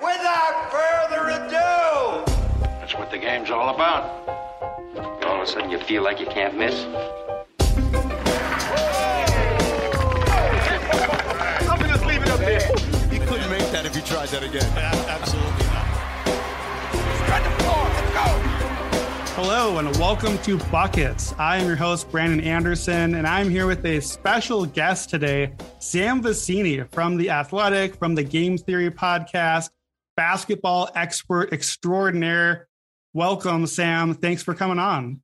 Without further ado, That's what the game's all about. All of a sudden, you feel like you can't miss. I'm gonna just leave it up there. You couldn't make that if you tried that again. Absolutely not. Spread the floor. Let's go. Hello and welcome to Buckets. I am your host, Brandon Anderson, and I'm here with a special guest today, Sam Vecenie from The Athletic, from the Game Theory podcast, basketball expert extraordinaire. Welcome, Sam. Thanks for coming on.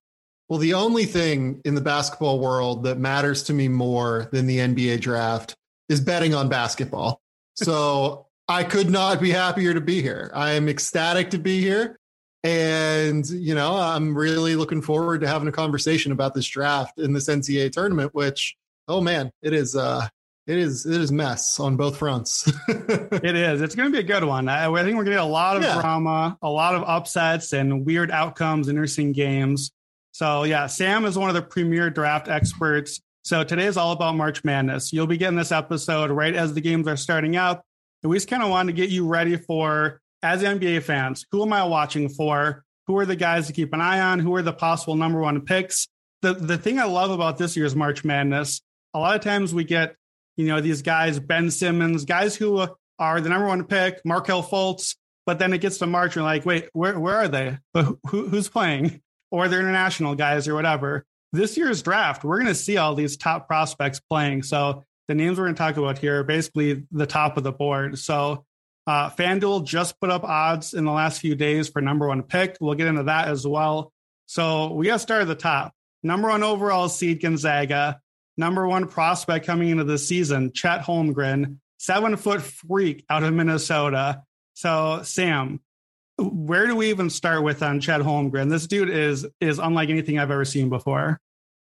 Well, the only thing in the basketball world that matters to me more than the NBA draft is betting on basketball. So I could not be happier to be here. I am ecstatic to be here. And, you know, I'm really looking forward to having a conversation about this draft in this NCAA tournament, which, oh man, it is, uh, it is, it is mess on both fronts. It is. It's going to be a good one. I, I think we're going to get a lot of Yeah. drama, a lot of upsets, and weird outcomes, interesting games. So, yeah, Sam is one of the premier draft experts. So, today is all about March Madness. You'll be getting this episode right as the games are starting up. And we just kind of wanted to get you ready for, as NBA fans, who am I watching for? Who are the guys to keep an eye on? Who are the possible number one picks? The, the thing I love about this year's March Madness, a lot of times we get, you know, these guys, Ben Simmons, guys who are the number one pick, Markelle Fultz, but then it gets to March and like, wait, where where are they? But who, who's playing? Or they're international guys or whatever. This year's draft, we're going to see all these top prospects playing. So the names we're going to talk about here are basically the top of the board. So uh, FanDuel just put up odds in the last few days for number one pick. We'll get into that as well. So we got to start at the top. Number one overall seed Gonzaga. Number one prospect coming into the season, Chet Holmgren, seven foot freak out of Minnesota. So Sam, where do we even start with on Chet Holmgren? This dude is is unlike anything I've ever seen before.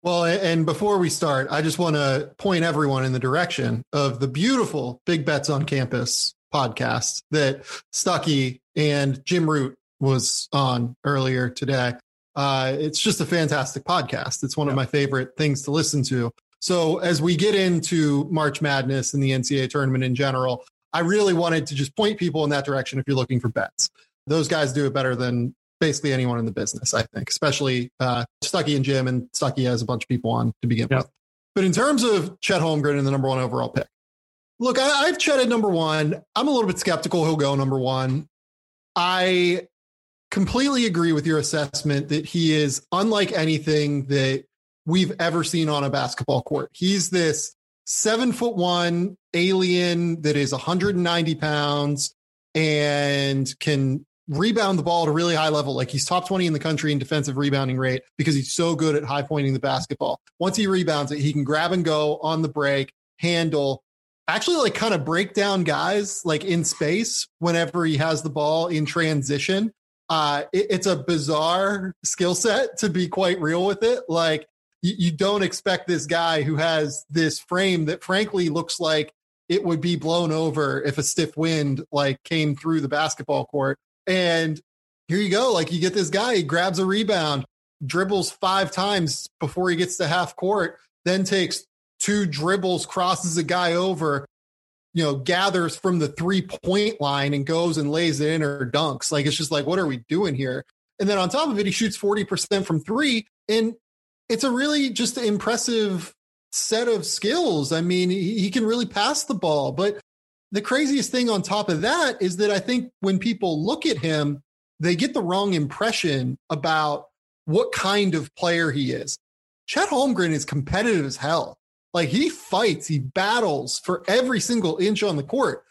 Well, and before we start, I just want to point everyone in the direction of the beautiful Big Bets on Campus podcast that Stuckey and Jim Root was on earlier today. Uh, it's just a fantastic podcast. It's one of my favorite things to listen to. So, as we get into March Madness and the NCAA tournament in general, I really wanted to just point people in that direction if you're looking for bets. Those guys do it better than basically anyone in the business, I think, especially uh, Stuckey and Jim, and Stuckey has a bunch of people on to begin Yep. with. But in terms of Chet Holmgren and the number one overall pick, look, I, I've Chet at number one. I'm a little bit skeptical he'll go number one. I completely agree with your assessment that he is unlike anything that we've ever seen on a basketball court. He's this seven foot one alien that is 190 pounds and can rebound the ball at a really high level. Like he's top 20 in the country in defensive rebounding rate because he's so good at high pointing the basketball. Once he rebounds it, he can grab and go on the break, handle, actually like kind of break down guys like in space whenever he has the ball in transition. Uh, it- it's a bizarre skill set to be quite real with it. Like you, you don't expect this guy who has this frame that frankly looks like it would be blown over if a stiff wind like came through the basketball court. And here you go. Like you get this guy, he grabs a rebound, dribbles five times before he gets to half court, then takes two dribbles, crosses a guy over, you know, gathers from the three point line and goes and lays it in or dunks. Like it's just like, what are we doing here? And then on top of it, he shoots 40% from three. And it's a really just impressive set of skills. I mean, he, he can really pass the ball, but the craziest thing on top of that is that I think when people look at him, they get the wrong impression about what kind of player he is. Chet Holmgren is competitive as hell. Like he fights, he battles for every single inch on the court.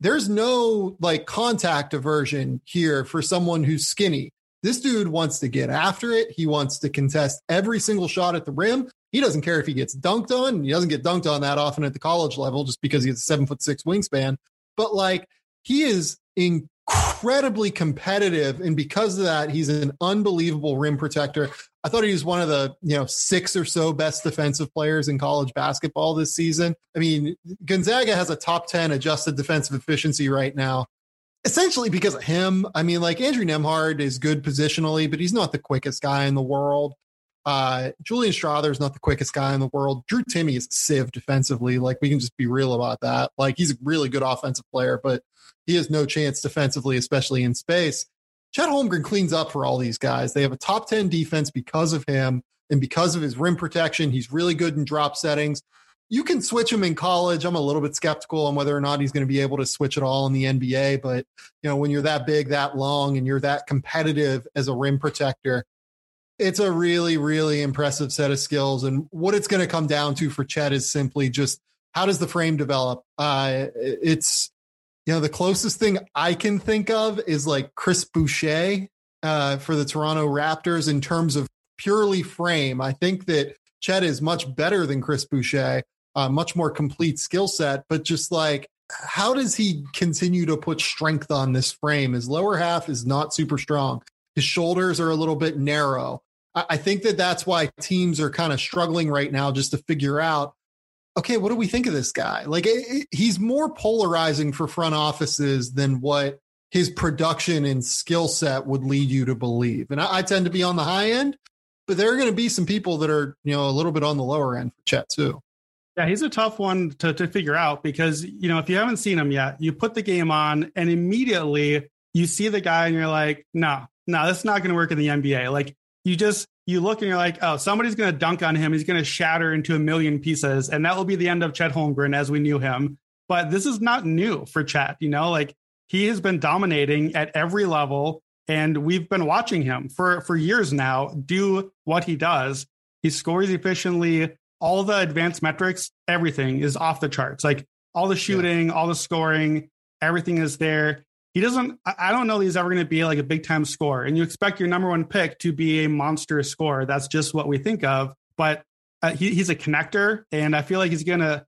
There's no like contact aversion here for someone who's skinny. This dude wants to get after it. He wants to contest every single shot at the rim. He doesn't care if he gets dunked on. He doesn't get dunked on that often at the college level just because he has a seven foot six wingspan. But like he is incredibly competitive. And because of that, he's an unbelievable rim protector. I thought he was one of the, you know, six or so best defensive players in college basketball this season. I mean, Gonzaga has a top 10 adjusted defensive efficiency right now essentially because of him. I mean, like Andrew Nembhard is good positionally, but he's not the quickest guy in the world. Uh, Julian Strawther is not the quickest guy in the world. Drew Timme is sieve defensively. Like we can just be real about that. Like he's a really good offensive player, but he has no chance defensively, especially in space. Chet Holmgren cleans up for all these guys. They have a top 10 defense because of him and because of his rim protection. He's really good in drop settings you can switch him in college. I'm a little bit skeptical on whether or not he's going to be able to switch it all in the NBA. But you know, when you're that big, that long, and you're that competitive as a rim protector, it's a really, really impressive set of skills. And what it's going to come down to for Chet is simply just how does the frame develop? Uh, it's you know the closest thing I can think of is like Chris Boucher uh, for the Toronto Raptors in terms of purely frame. I think that Chet is much better than Chris Boucher much more complete skill set, but just like how does he continue to put strength on this frame? His lower half is not super strong. His shoulders are a little bit narrow. I think that that's why teams are kind of struggling right now just to figure out okay, what do we think of this guy? Like, it, he's more polarizing for front offices than what his production and skill set would lead you to believe. And I, I tend to be on the high end, but there are going to be some people that are, you know, a little bit on the lower end for Chet too. Yeah, he's a tough one to, to figure out because, you know, if you haven't seen him yet, you put the game on and immediately you see the guy and you're like, no, no, that's not going to work in the NBA. Like you just, you look and you're like, oh, somebody's going to dunk on him. He's going to shatter into a million pieces. And that will be the end of Chet Holmgren as we knew him. But this is not new for Chet, you know, like he has been dominating at every level. And we've been watching him for, for years now do what he does. He scores efficiently all the advanced metrics, everything is off the charts. Like all the shooting, yeah. all the scoring, everything is there. He doesn't, I don't know that he's ever going to be like a big time scorer. And you expect your number one pick to be a monstrous scorer. That's just what we think of. But uh, he, he's a connector. And I feel like he's going to,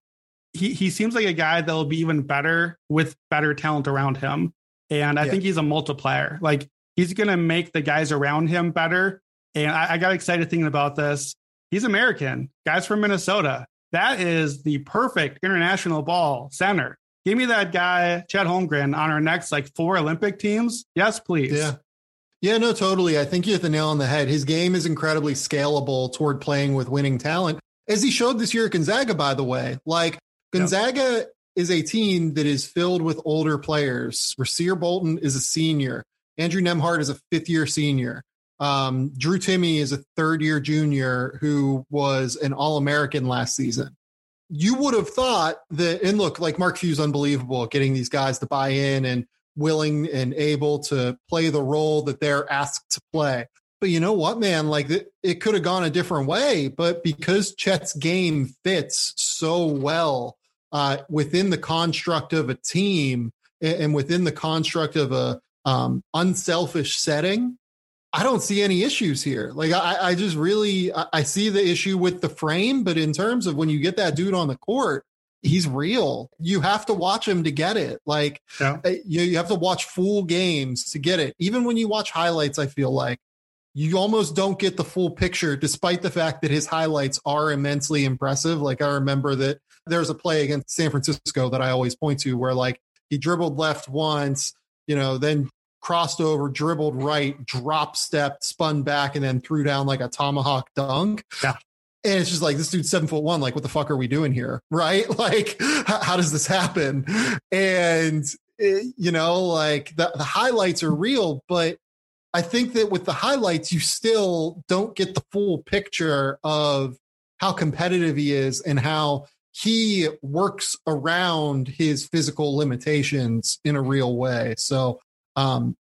he, he seems like a guy that will be even better with better talent around him. And I yeah. think he's a multiplier. Like he's going to make the guys around him better. And I, I got excited thinking about this. He's American. Guys from Minnesota. That is the perfect international ball center. Give me that guy, Chet Holmgren, on our next like four Olympic teams. Yes, please. Yeah. Yeah, no, totally. I think you hit the nail on the head. His game is incredibly scalable toward playing with winning talent, as he showed this year at Gonzaga, by the way. Like Gonzaga yep. is a team that is filled with older players. Rasir Bolton is a senior. Andrew Nembhard is a fifth year senior. Um, Drew Timme is a third year junior who was an All American last season. You would have thought that, and look, like Mark Few's unbelievable getting these guys to buy in and willing and able to play the role that they're asked to play. But you know what, man? Like it could have gone a different way, but because Chet's game fits so well uh, within the construct of a team and within the construct of a um, unselfish setting, I don't see any issues here. Like I, I just really I see the issue with the frame, but in terms of when you get that dude on the court, he's real. You have to watch him to get it. Like yeah. Uh, you, you have to watch full games to get it. Even when you watch highlights, I feel like you almost don't get the full picture, despite the fact that his highlights are immensely impressive. Like I remember that there's a play against San Francisco that I always point to where like he dribbled left once, you know, then crossed over, dribbled right, drop stepped, spun back, and then threw down like a tomahawk dunk. Yeah. And it's just like this dude's seven foot one. Like, what the fuck are we doing here? Right? Like, how, does this happen? And eh, you know, like the, the highlights are real, but I think that with the highlights, you still don't get the full picture of how competitive he is and how he works around his physical limitations in a real way. So um,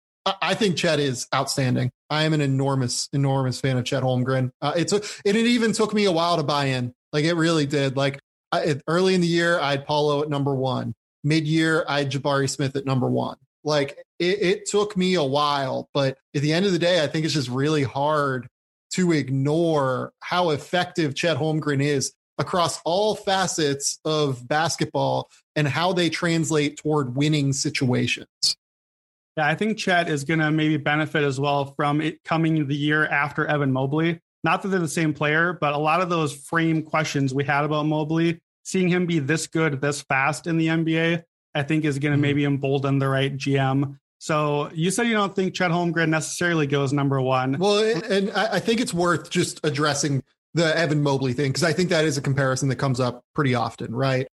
I think Chet is outstanding. I am an enormous, enormous fan of Chet Holmgren. Uh, it's a, it, it even took me a while to buy in. Like it really did. Like I, it, early in the year, I had Paolo at number one. Mid year, I had Jabari Smith at number one. Like it, it took me a while, but at the end of the day, I think it's just really hard to ignore how effective Chet Holmgren is across all facets of basketball and how they translate toward winning situations. Yeah, I think Chet is going to maybe benefit as well from it coming the year after Evan Mobley. Not that they're the same player, but a lot of those frame questions we had about Mobley, seeing him be this good, this fast in the NBA, I think is going to mm-hmm. maybe embolden the right GM. So you said you don't think Chet Holmgren necessarily goes number one. Well, and I think it's worth just addressing the Evan Mobley thing because I think that is a comparison that comes up pretty often, right?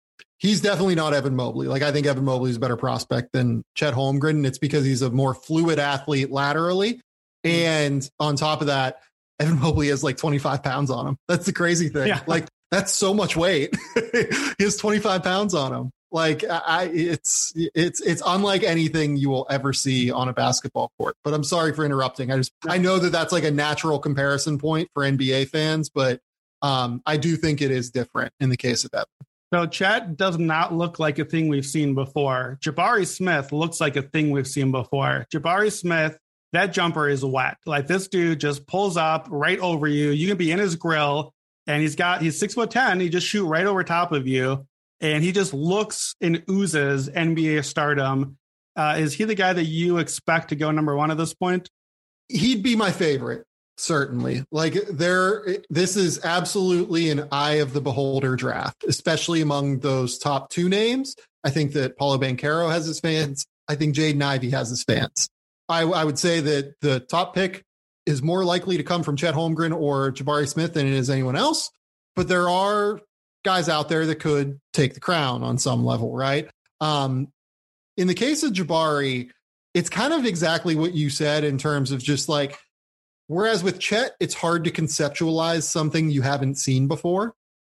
He's definitely not Evan Mobley. Like I think Evan Mobley is a better prospect than Chet Holmgren. And it's because he's a more fluid athlete laterally. And on top of that, Evan Mobley has like 25 pounds on him. That's the crazy thing. Yeah. Like that's so much weight. he has 25 pounds on him. Like I, it's it's it's unlike anything you will ever see on a basketball court. But I'm sorry for interrupting. I just I know that that's like a natural comparison point for NBA fans, but um, I do think it is different in the case of Evan. So Chet does not look like a thing we've seen before. Jabari Smith looks like a thing we've seen before. Jabari Smith, that jumper is wet. Like this dude just pulls up right over you. You can be in his grill, and he's got he's six foot ten. He just shoot right over top of you, and he just looks and oozes NBA stardom. Uh, is he the guy that you expect to go number one at this point? He'd be my favorite certainly. Like there this is absolutely an eye of the beholder draft especially among those top two names. I think that Paolo banchero has his fans. I think jaden ivey has his fans. I, I would say that the top pick is more likely to come from chet holmgren or jabari smith than it is anyone else but there are guys out there that could take the crown on some level right? Um in the case of jabari it's kind of exactly what you said in terms of just like Whereas with Chet, it's hard to conceptualize something you haven't seen before.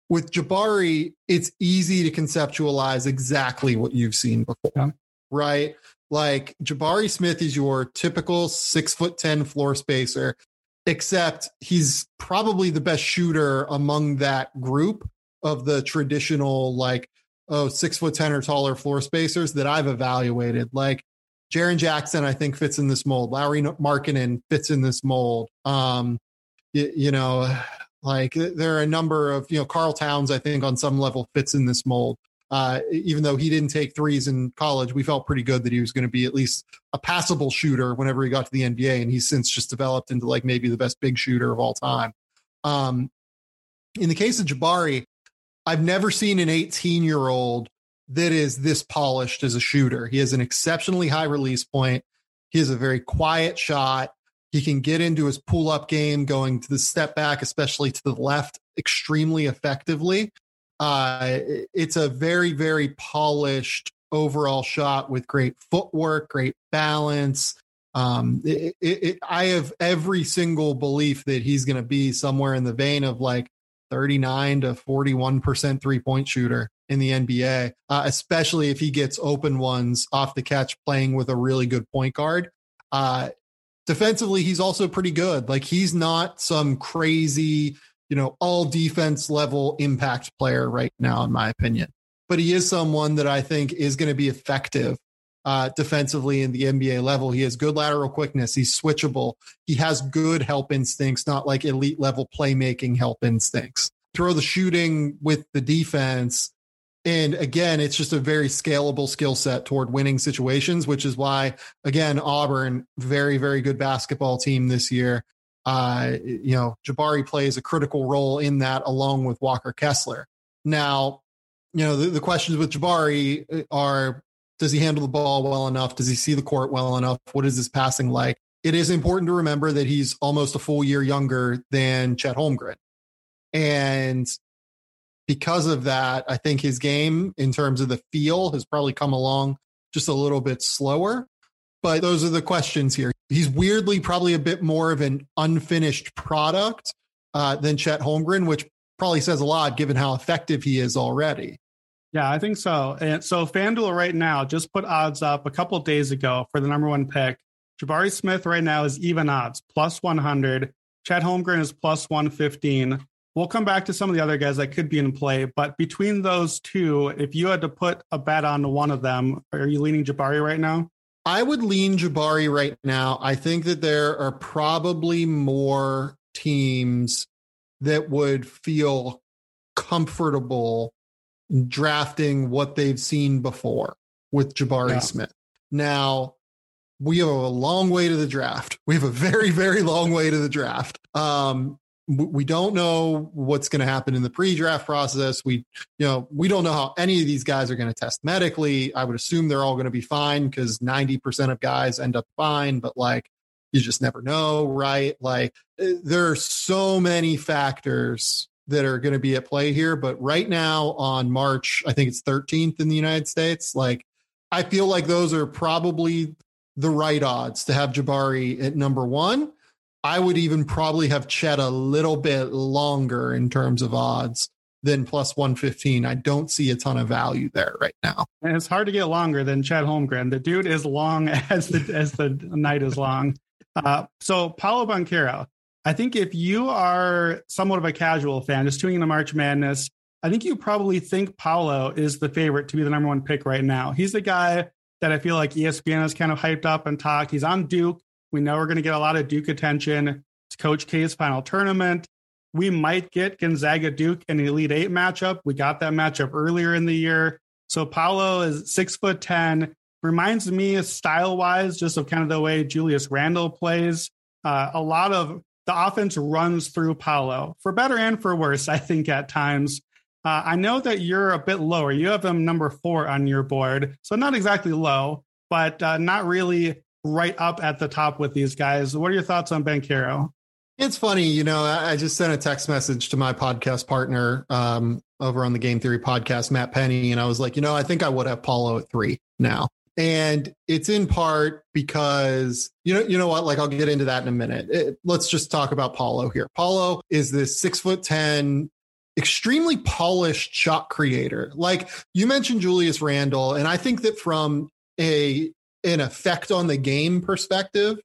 With Jabari, it's easy to conceptualize exactly what you've seen before, yeah. right? Like Jabari Smith is your typical six foot 10 floor spacer, except he's probably the best shooter among that group of the traditional, like, oh, six foot 10 or taller floor spacers that I've evaluated. Like, Jaren Jackson, I think, fits in this mold. Lauri Markkanen fits in this mold. Um, you, you, know, like there are a number of, you know, Karl Towns, I think, on some level fits in this mold. Uh, even though he didn't take threes in college, we felt pretty good that he was going to be at least a passable shooter whenever he got to the NBA. And he's since just developed into like maybe the best big shooter of all time. Um, in the case of Jabari, I've never seen an 18 year old that is this polished as a shooter. He has an exceptionally high release point. He has a very quiet shot. He can get into his pull up game, going to the step back, especially to the left, extremely effectively. Uh, it's a very, very polished overall shot with great footwork, great balance. Um, it, it, it, I have every single belief that he's going to be somewhere in the vein of like 39 to 41% three point shooter in the NBA, uh, especially if he gets open ones off the catch playing with a really good point guard. Uh, defensively, he's also pretty good. Like he's not some crazy, you know, all defense level impact player right now, in my opinion. But he is someone that I think is going to be effective uh, defensively in the NBA level. He has good lateral quickness. He's switchable. He has good help instincts, not like elite level playmaking help instincts. Throw the shooting with the defense and again, it's just a very scalable skill set toward winning situations, which is why, again, Auburn, very, very good basketball team this year. Uh, you know, Jabari plays a critical role in that along with Walker Kessler. Now, you know, the, the questions with Jabari are does he handle the ball well enough? Does he see the court well enough? What is his passing like? It is important to remember that he's almost a full year younger than Chet Holmgren. And because of that, I think his game in terms of the feel has probably come along just a little bit slower. But those are the questions here. He's weirdly probably a bit more of an unfinished product uh, than Chet Holmgren, which probably says a lot given how effective he is already. Yeah, I think so. And so FanDuel right now just put odds up a couple days ago for the number one pick. Jabari Smith right now is even odds, plus 100. Chet Holmgren is plus 115. We'll come back to some of the other guys that could be in play, but between those two, if you had to put a bet on one of them, are you leaning Jabari right now? I would lean Jabari right now. I think that there are probably more teams that would feel comfortable drafting what they've seen before with Jabari yeah. Smith. Now, we have a long way to the draft. We have a very, very long way to the draft. Um, we don't know what's going to happen in the pre-draft process. We, you know, we don't know how any of these guys are going to test medically. I would assume they're all going to be fine because 90% of guys end up fine, but like you just never know, right? Like eh, there are so many factors that are going to be at play here. But right now on March, I think it's 13th in the United States. Like I feel like those are probably the right odds to have Jabari at number one. I would even probably have Chet a little bit longer in terms of odds than plus 115. I don't see a ton of value there right now. And it's hard to get longer than Chet Holmgren. The dude is long as the as the night is long. Uh, so Paolo Banchero, I think if you are somewhat of a casual fan, just tuning into March Madness, I think you probably think Paolo is the favorite to be the number one pick right now. He's the guy that I feel like ESPN has kind of hyped up and talked. He's on Duke. We know we're going to get a lot of Duke attention. It's Coach K's final tournament. We might get Gonzaga Duke the Elite Eight matchup. We got that matchup earlier in the year. So Paolo is six foot 10. Reminds me style wise, just of kind of the way Julius Randle plays. Uh, a lot of the offense runs through Paolo for better and for worse, I think, at times. Uh, I know that you're a bit lower. You have him number four on your board. So not exactly low, but uh, not really right up at the top with these guys. What are your thoughts on Banchero? It's funny, you know, I just sent a text message to my podcast partner um, over on the Game Theory podcast, Matt Penny, and I was like, you know, I think I would have Paolo at three now. And it's in part because you know, you know what? Like I'll get into that in a minute. It, let's just talk about Paolo here. Paolo is this six foot ten, extremely polished shot creator. Like you mentioned Julius Randle, and I think that from a an effect on the game perspective,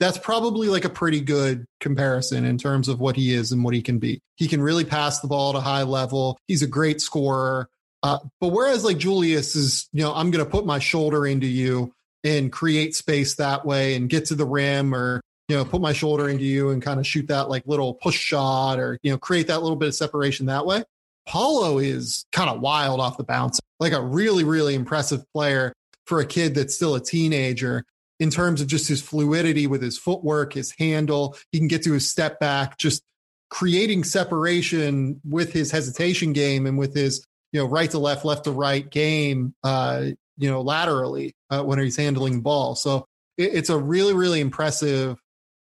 that's probably like a pretty good comparison in terms of what he is and what he can be. He can really pass the ball at a high level. He's a great scorer. Uh, but whereas like Julius is, you know, I'm going to put my shoulder into you and create space that way and get to the rim or, you know, put my shoulder into you and kind of shoot that like little push shot or, you know, create that little bit of separation that way. Paolo is kind of wild off the bounce, like a really, really impressive player for a kid that's still a teenager in terms of just his fluidity with his footwork, his handle. He can get to his step back, just creating separation with his hesitation game and with his, you know, right to left, left to right game, uh, you know, laterally uh, when he's handling the ball. So it, it's a really, really impressive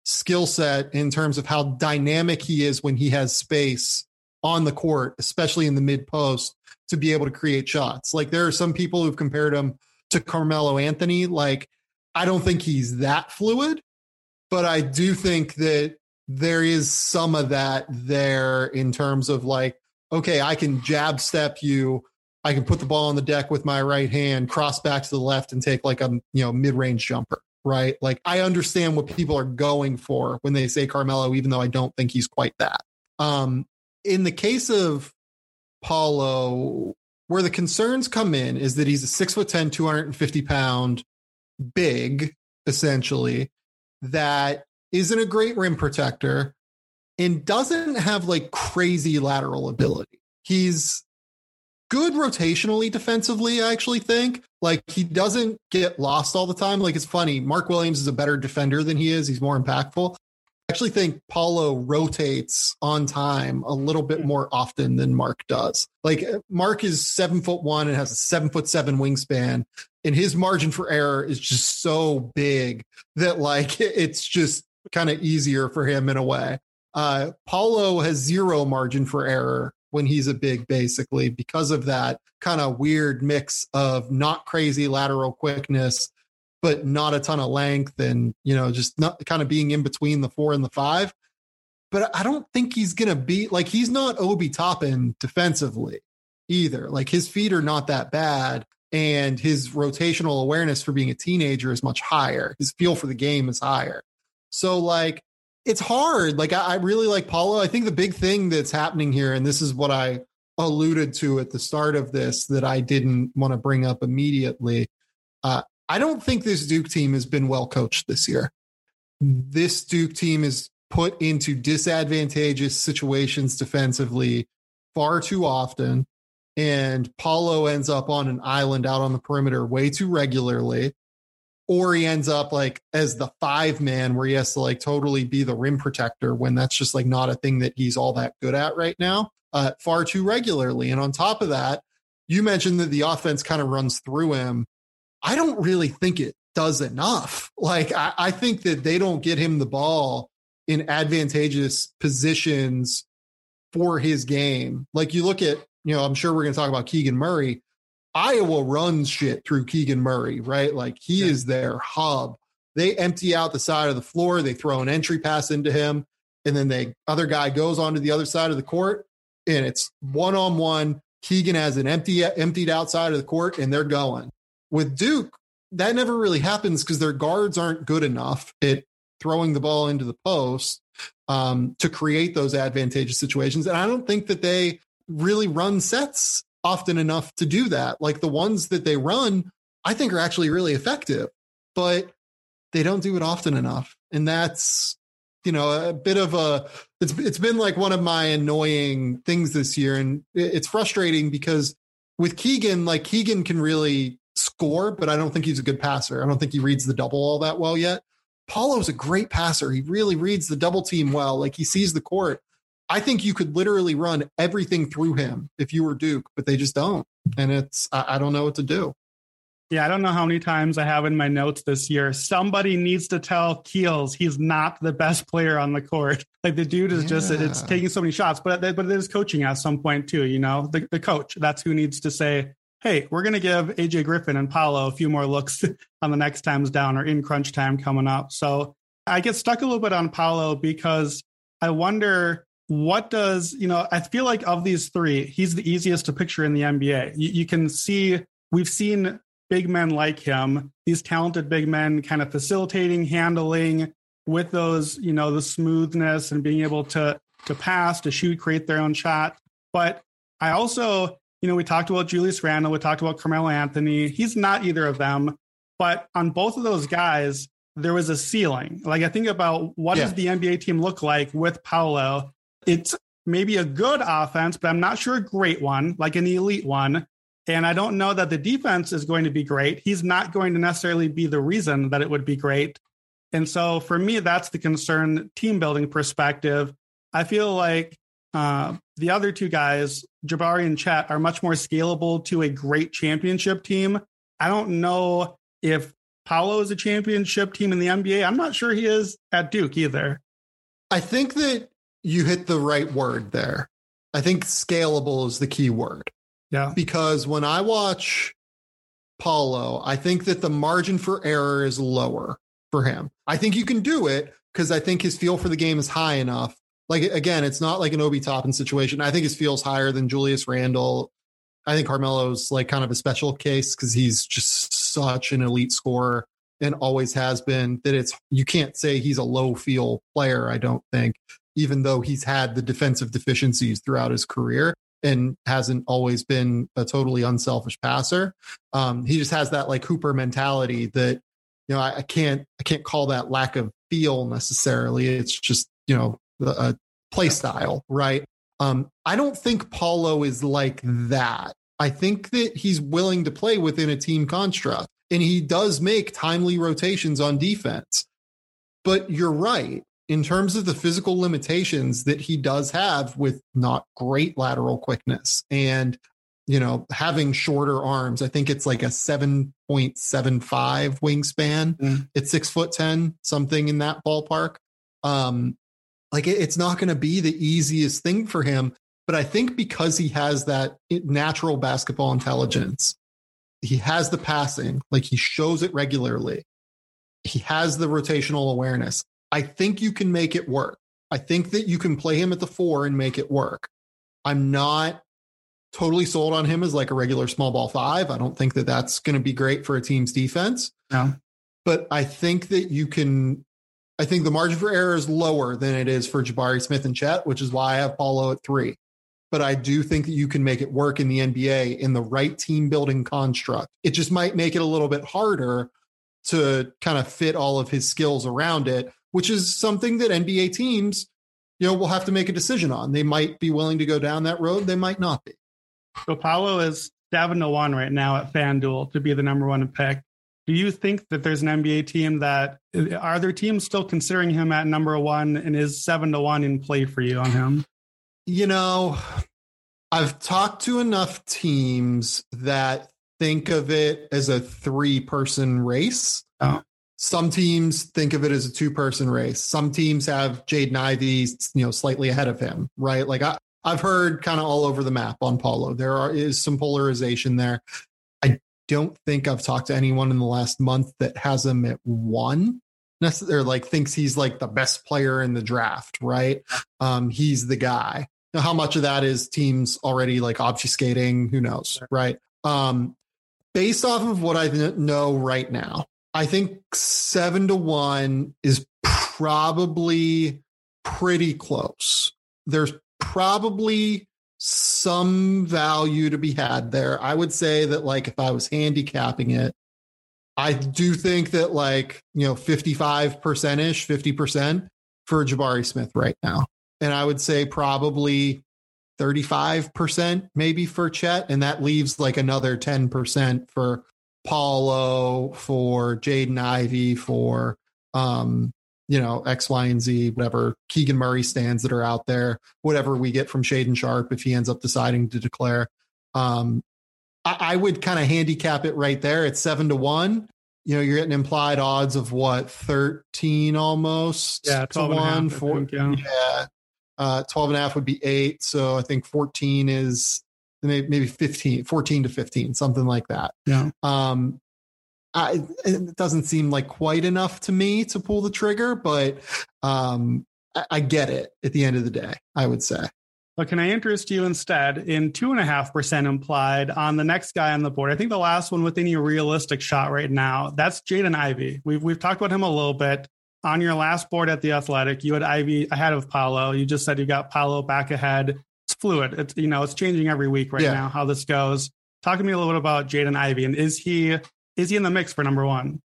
skill set in terms of how dynamic he is when he has space on the court, especially in the mid post, to be able to create shots. Like there are some people who've compared him to Carmelo Anthony. Like, I don't think he's that fluid, but I do think that there is some of that there in terms of like, okay, I can jab step you. I can put the ball on the deck with my right hand, cross back to the left, and take like a you know mid range jumper. Right, like I understand what people are going for when they say Carmelo, even though I don't think he's quite that. Um, in the case of Paolo, where the concerns come in is that he's a six foot 10, 250 pound big, essentially, that isn't a great rim protector and doesn't have like crazy lateral ability. He's good rotationally defensively, I actually think. Like he doesn't get lost all the time. Like it's funny. Mark Williams is a better defender than he is. He's more impactful actually think Paolo rotates on time a little bit more often than Mark does. Like Mark is seven foot one and has a seven foot seven wingspan, and his margin for error is just so big that like it's just kind of easier for him in a way. Uh, Paolo has zero margin for error when he's a big, basically, because of that kind of weird mix of not crazy lateral quickness but not a ton of length and, you know, just not kind of being in between the four and the five. but I don't think he's going to be like he's not Obi Toppin defensively either. Like his feet are not that bad and his rotational awareness for being a teenager is much higher. His feel for the game is higher. So like it's hard. Like I, really like Paolo. I think the big thing that's happening here, and this is what I alluded to at the start of this that I didn't want to bring up immediately. Uh, I don't think this Duke team has been well coached this year. This Duke team is put into disadvantageous situations defensively far too often. And Paolo ends up on an island out on the perimeter way too regularly. Or he ends up like as the five man where he has to like totally be the rim protector when that's just like not a thing that he's all that good at right now, uh, far too regularly. And on top of that, you mentioned that the offense kind of runs through him. I don't really think it does enough. Like, I, I think that they don't get him the ball in advantageous positions for his game. Like, you look at, you know, I'm sure we're going to talk about Keegan Murray. Iowa runs shit through Keegan Murray, right? Like, he yeah. is their hub. They empty out the side of the floor, they throw an entry pass into him, and then the other guy goes onto the other side of the court, and it's one on one. Keegan has an empty emptied outside of the court, and they're going. With Duke, that never really happens because their guards aren't good enough at throwing the ball into the post um, to create those advantageous situations. And I don't think that they really run sets often enough to do that. Like the ones that they run, I think are actually really effective, but they don't do it often enough. And that's, you know, a bit of a, it's, it's been like one of my annoying things this year. And it's frustrating because with Keegan, like Keegan can really score, but I don't think he's a good passer. I don't think he reads the double all that well yet. Paolo's a great passer. He really reads the double team well. Like he sees the court. I think you could literally run everything through him if you were Duke, but they just don't. And it's, I, I don't know what to do. Yeah, I don't know how many times I have in my notes this year. Somebody needs to tell Keels he's not the best player on the court. Like the dude is yeah. just it's taking so many shots, but but it is coaching at some point too. You know, the the coach that's who needs to say, hey, we're going to give AJ Griffin and Paolo a few more looks on the next times down or in crunch time coming up. So I get stuck a little bit on Paolo because I wonder what does, you know, I feel like of these three, he's the easiest to picture in the NBA. You, you can see, we've seen big men like him, these talented big men kind of facilitating, handling with those, you know, the smoothness and being able to to pass, to shoot, create their own shot. But I also you know, we talked about Julius Randle, we talked about Carmelo Anthony. He's not either of them, but on both of those guys, there was a ceiling. Like I think about what yeah. does the NBA team look like with Paolo? It's maybe a good offense, but I'm not sure a great one, like an elite one. And I don't know that the defense is going to be great. He's not going to necessarily be the reason that it would be great. And so for me, that's the concern, team building perspective. I feel like uh, the other two guys, Jabari and Chet, are much more scalable to a great championship team. I don't know if Paolo is a championship team in the NBA. I'm not sure he is at Duke either. I think that you hit the right word there. I think scalable is the key word. Yeah. Because when I watch Paolo, I think that the margin for error is lower for him. I think you can do it because I think his feel for the game is high enough like again, it's not like an Obi Toppin situation. I think his feels higher than Julius Randle. I think Carmelo's like kind of a special case because he's just such an elite scorer and always has been that it's you can't say he's a low feel player, I don't think, even though he's had the defensive deficiencies throughout his career and hasn't always been a totally unselfish passer. Um, he just has that like Hooper mentality that, you know, I, I can't I can't call that lack of feel necessarily. It's just, you know, uh, play style, right? Um, I don't think Paolo is like that. I think that he's willing to play within a team construct and he does make timely rotations on defense. But you're right. In terms of the physical limitations that he does have with not great lateral quickness and, you know, having shorter arms, I think it's like a 7.75 wingspan. Mm. It's six foot 10, something in that ballpark. Um, like it's not going to be the easiest thing for him. But I think because he has that natural basketball intelligence, he has the passing, like he shows it regularly. He has the rotational awareness. I think you can make it work. I think that you can play him at the four and make it work. I'm not totally sold on him as like a regular small ball five. I don't think that that's going to be great for a team's defense. No. But I think that you can. I think the margin for error is lower than it is for Jabari Smith and Chet, which is why I have Paolo at three. But I do think that you can make it work in the NBA in the right team building construct. It just might make it a little bit harder to kind of fit all of his skills around it, which is something that NBA teams, you know, will have to make a decision on. They might be willing to go down that road, they might not be. So Paolo is seven to one right now at FanDuel to be the number one pick. Do you think that there's an NBA team that are there teams still considering him at number one and is seven to one in play for you on him? You know, I've talked to enough teams that think of it as a three person race. Oh. Some teams think of it as a two person race. Some teams have Jaden Ivey, you know, slightly ahead of him, right? Like I, I've heard kind of all over the map on Paolo. There are, is some polarization there. Don't think I've talked to anyone in the last month that has him at one necessarily like thinks he's like the best player in the draft, right? Um, he's the guy. Now, how much of that is teams already like obfuscating? Who knows, right? Um, based off of what I know right now, I think seven to one is probably pretty close. There's probably some value to be had there. I would say that, like, if I was handicapping it, I do think that, like, you know, 55% ish, 50% for Jabari Smith right now. And I would say probably 35% maybe for Chet. And that leaves like another 10% for Paolo, for Jaden Ivey, for um, you know, X, Y, and Z, whatever Keegan Murray stands that are out there, whatever we get from Shaedon Sharpe if he ends up deciding to declare. Um, I, I would kind of handicap it right there at seven to one. You know, you're getting implied odds of what, 13 almost yeah, to one. Half, think, yeah. yeah. Uh, 12 and a half would be eight. So I think 14 is maybe 15, 14 to 15, something like that. Yeah. Um, I, it doesn't seem like quite enough to me to pull the trigger, but um, I, I get it at the end of the day, I would say. But can I interest you instead in two and a half percent implied on the next guy on the board? I think the last one with any realistic shot right now, that's Jaden Ivey. We've we've talked about him a little bit. On your last board at the Athletic, you had Ivey ahead of Paolo. You just said you got Paolo back ahead. It's fluid. It's you know it's changing every week right yeah. now how this goes. Talk to me a little bit about Jaden Ivey and is he is he in the mix for number one?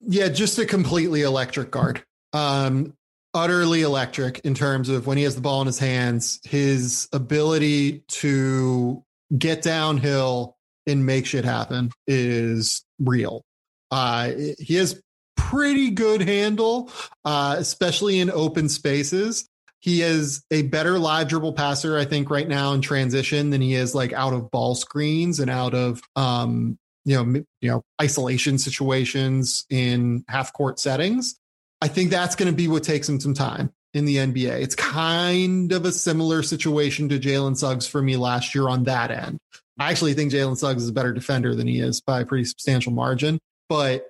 Yeah, just a completely electric guard. Um, utterly electric in terms of when he has the ball in his hands, his ability to get downhill and make shit happen is real. Uh, he has pretty good handle, uh, especially in open spaces. He is a better live dribble passer, I think, right now in transition than he is like out of ball screens and out of um, you know, you know, isolation situations in half court settings. I think that's going to be what takes him some time in the NBA. It's kind of a similar situation to Jalen Suggs for me last year on that end. I actually think Jalen Suggs is a better defender than he is by a pretty substantial margin, but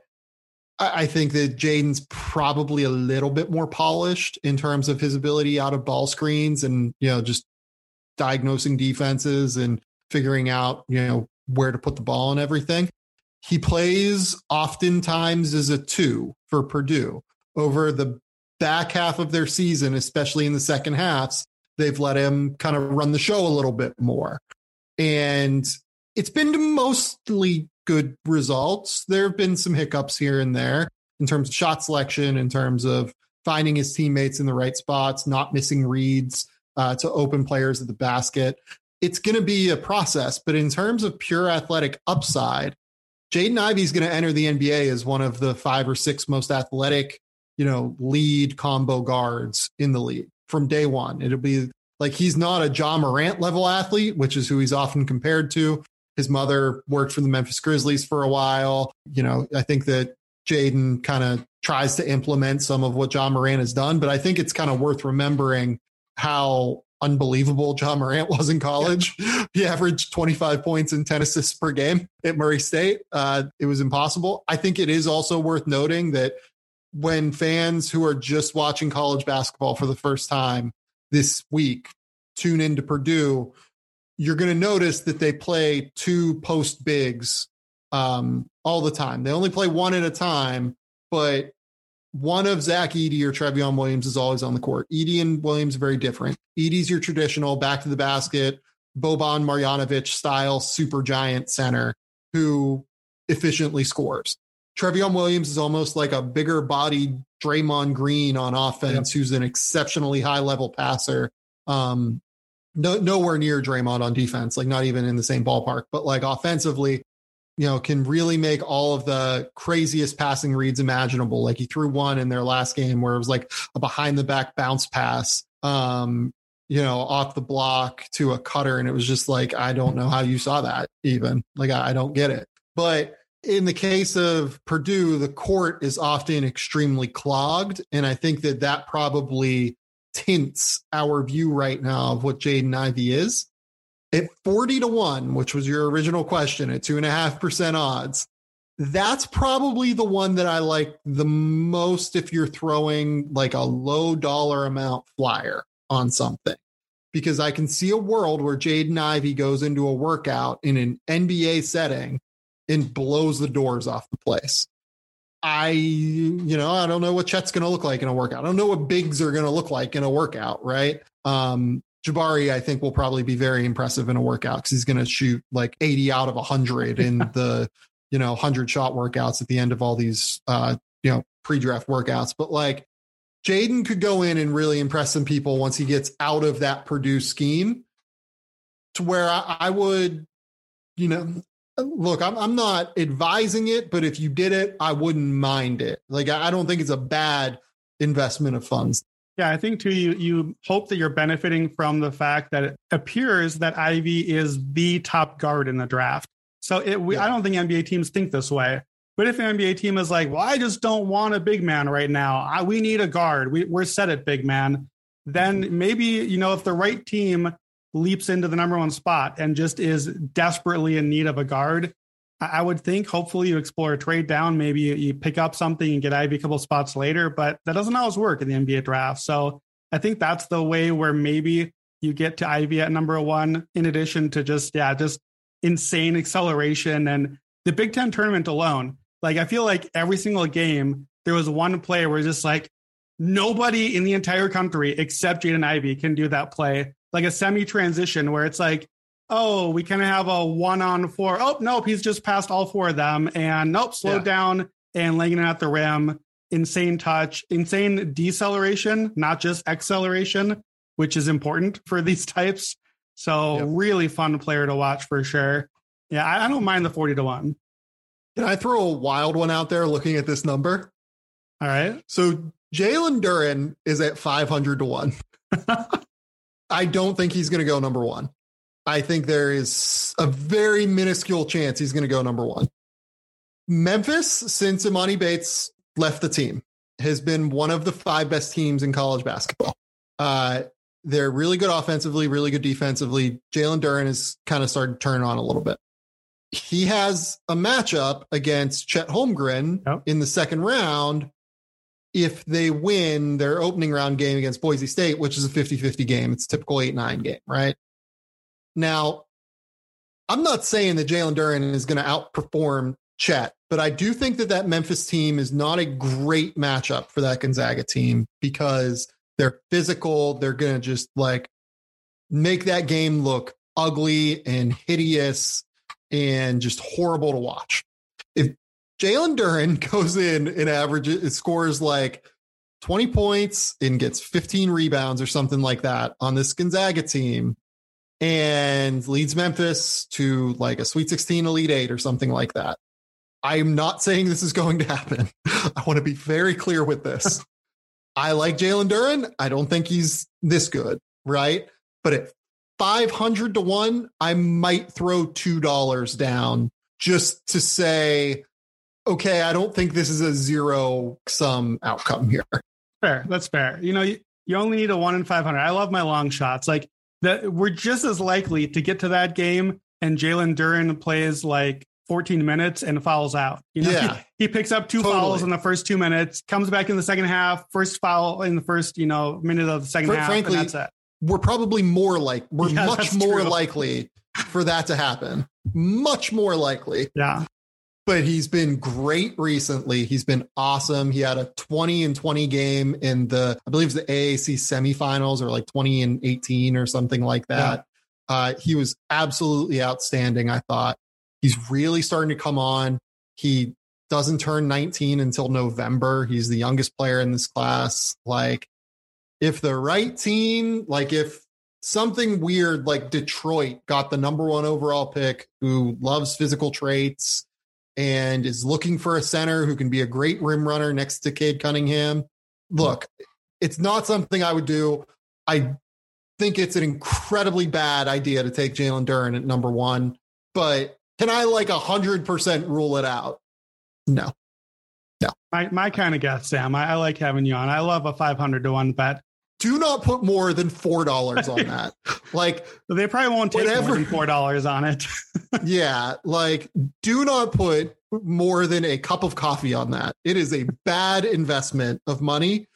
I think that Jaden's probably a little bit more polished in terms of his ability out of ball screens and, you know, just diagnosing defenses and figuring out, you know, where to put the ball and everything. He plays oftentimes as a two for Purdue. Over the back half of their season, especially in the second halves, they've let him kind of run the show a little bit more. And it's been to mostly good results. There have been some hiccups here and there in terms of shot selection, in terms of finding his teammates in the right spots, not missing reads uh, to open players at the basket it's going to be a process. But in terms of pure athletic upside, Jaden Ivey is going to enter the NBA as one of the five or six most athletic, you know, lead combo guards in the league from day one. It'll be like he's not a Ja Morant level athlete, which is who he's often compared to. His mother worked for the Memphis Grizzlies for a while. You know, I think that Jaden kind of tries to implement some of what Ja Morant has done, but I think it's kind of worth remembering how unbelievable Ja Morant was in college. Yeah. He averaged 25 points and 10 assists per game at Murray State. Uh, it was impossible. I think it is also worth noting that when fans who are just watching college basketball for the first time this week tune into Purdue, you're going to notice that they play two post bigs um, all the time. They only play one at a time, but one of Zach Edey or Trevion Williams is always on the court. Edey and Williams are very different. Edey's your traditional back to the basket, Boban Marjanovic style super giant center who efficiently scores. Trevion Williams is almost like a bigger bodied Draymond Green on offense, yep. who's an exceptionally high level passer. Um, no, nowhere near Draymond on defense, like not even in the same ballpark, but like offensively, you know, can really make all of the craziest passing reads imaginable. Like he threw one in their last game where it was like a behind the back bounce pass, um, you know, off the block to a cutter. And it was just like, I don't know how you saw that even. Like, I, I don't get it. But in the case of Purdue, the court is often extremely clogged. And I think that that probably tints our view right now of what Jaden Ivey is. At 40 to 1, which was your original question, at 2.5% odds, that's probably the one that I like the most if you're throwing like a low dollar amount flyer on something. Because I can see a world where Jaden Ivey goes into a workout in an NBA setting and blows the doors off the place. I, you know, I don't know what Chet's going to look like in a workout. I don't know what bigs are going to look like in a workout, right? Um, Jabari, I think, will probably be very impressive in a workout because he's going to shoot like 80 out of 100 in the, you know, 100 shot workouts at the end of all these, uh, you know, pre draft workouts. But like Jaden could go in and really impress some people once he gets out of that Purdue scheme to where I, I would, you know, look, I'm I'm not advising it, but if you did it, I wouldn't mind it. Like I don't think it's a bad investment of funds. Yeah, I think too. You you hope that you're benefiting from the fact that it appears that Ivey is the top guard in the draft. So it, we, yeah. I don't think NBA teams think this way. But if an NBA team is like, well, I just don't want a big man right now. I, we need a guard. We, we're set at big man. Then mm-hmm. maybe you know if the right team leaps into the number one spot and just is desperately in need of a guard, I would think hopefully you explore a trade down. Maybe you pick up something and get Ivey a couple spots later, but that doesn't always work in the NBA draft. So I think that's the way where maybe you get to Ivey at number one, in addition to just, yeah, just insane acceleration and the Big Ten tournament alone. Like I feel like every single game, there was one player where just like nobody in the entire country except Jaden Ivey can do that play like a semi transition where it's like, oh, we kind of have a one on four. Oh, nope, he's just passed all four of them. And nope, slowed yeah. down and laying it at the rim. Insane touch, insane deceleration, not just acceleration, which is important for these types. So, yep. really fun player to watch for sure. Yeah, I, I don't mind the 40 to 1. Can I throw a wild one out there looking at this number? All right. So, Jalen Duren is at 500 to 1. I don't think he's going to go number one. I think there is a very minuscule chance he's going to go number one. Memphis, since Emoni Bates left the team, has been one of the five best teams in college basketball. Uh, they're really good offensively, really good defensively. Jalen Duren has kind of started to turn on a little bit. He has a matchup against Chet Holmgren in the second round, if they win their opening round game against Boise State, which is a 50 50 game. It's a typical 8 9 game, right? Now, I'm not saying that Jalen Duren is going to outperform Chet, but I do think that that Memphis team is not a great matchup for that Gonzaga team because they're physical. They're going to just like make that game look ugly and hideous and just horrible to watch. If Jalen Duren goes in and averages it scores like 20 points and gets 15 rebounds or something like that on this Gonzaga team and leads Memphis to like a Sweet 16 Elite 8 or something like that. I'm not saying this is going to happen. I want to be very clear with this. I like Jalen Duren. I don't think he's this good, right? But at 500 to 1, I might throw $2 down just to say okay, I don't think this is a zero sum outcome here. Fair. That's fair. You know, you, you only need a one in 500. I love my long shots. Like that, we're just as likely to get to that game and Jalen Duren plays like 14 minutes and fouls out. You know, Yeah. he, he picks up two Totally. fouls in the first two minutes, comes back in the second half, first foul in the first, you know, minute of the second half. frankly, and that's it. we're probably more like we're Yeah, much more true. likely for that to happen. Much more likely. Yeah. But he's been great recently. He's been awesome. He had a 20 and 20 game in the I believe it's the AAC semifinals or like 20 and 18 or something like that. Uh, he was absolutely outstanding, I thought. He's really starting to come on. He doesn't turn 19 until November. He's the youngest player in this class. Like if the right team, like if something weird like Detroit got the number one overall pick who loves physical traits and is looking for a center who can be a great rim runner next to Cade Cunningham. Look, it's not something I would do. I think it's an incredibly bad idea to take Jalen Duren at number one, but can I like a hundred percent rule it out? No. No. My, my kind of guess, Sam. I, I like having you on. I love a 500 to 1 bet. Do not put more than four dollars on that. like They probably won't take Whatever. more than $4 on it. yeah, like do not put more than a cup of coffee on that. It is a bad investment of money,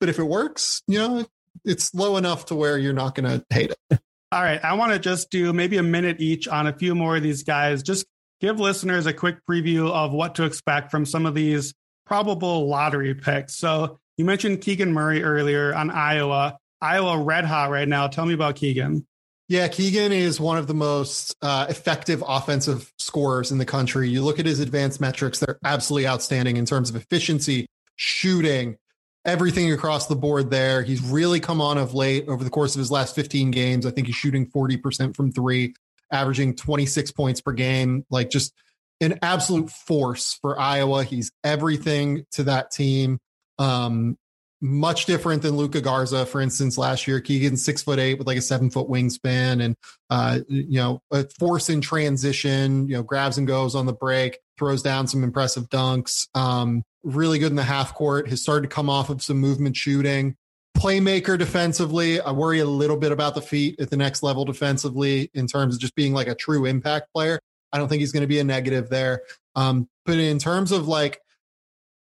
but if it works, you know, it's low enough to where you're not going to hate it. All right. I want to just do maybe a minute each on a few more of these guys. Just give listeners a quick preview of what to expect from some of these probable lottery picks. So you mentioned Keegan Murray earlier on Iowa. Iowa red hot right now. Tell me about Keegan. Yeah, Keegan is one of the most uh, effective offensive scorers in the country. You look at his advanced metrics, they're absolutely outstanding in terms of efficiency, shooting, everything across the board there. He's really come on of late over the course of his last 15 games. I think he's shooting 40% from three, averaging 26 points per game. Like just an absolute force for Iowa. He's everything to that team. Um, much different than Luka Garza, for instance, last year. Keegan six foot eight with like a seven foot wingspan and, uh, you know, a force in transition, you know, grabs and goes on the break, throws down some impressive dunks. Um, really good in the half court, has started to come off of some movement shooting. Playmaker defensively, I worry a little bit about the feet at the next level defensively in terms of just being like a true impact player. I don't think he's going to be a negative there. Um, but in terms of like,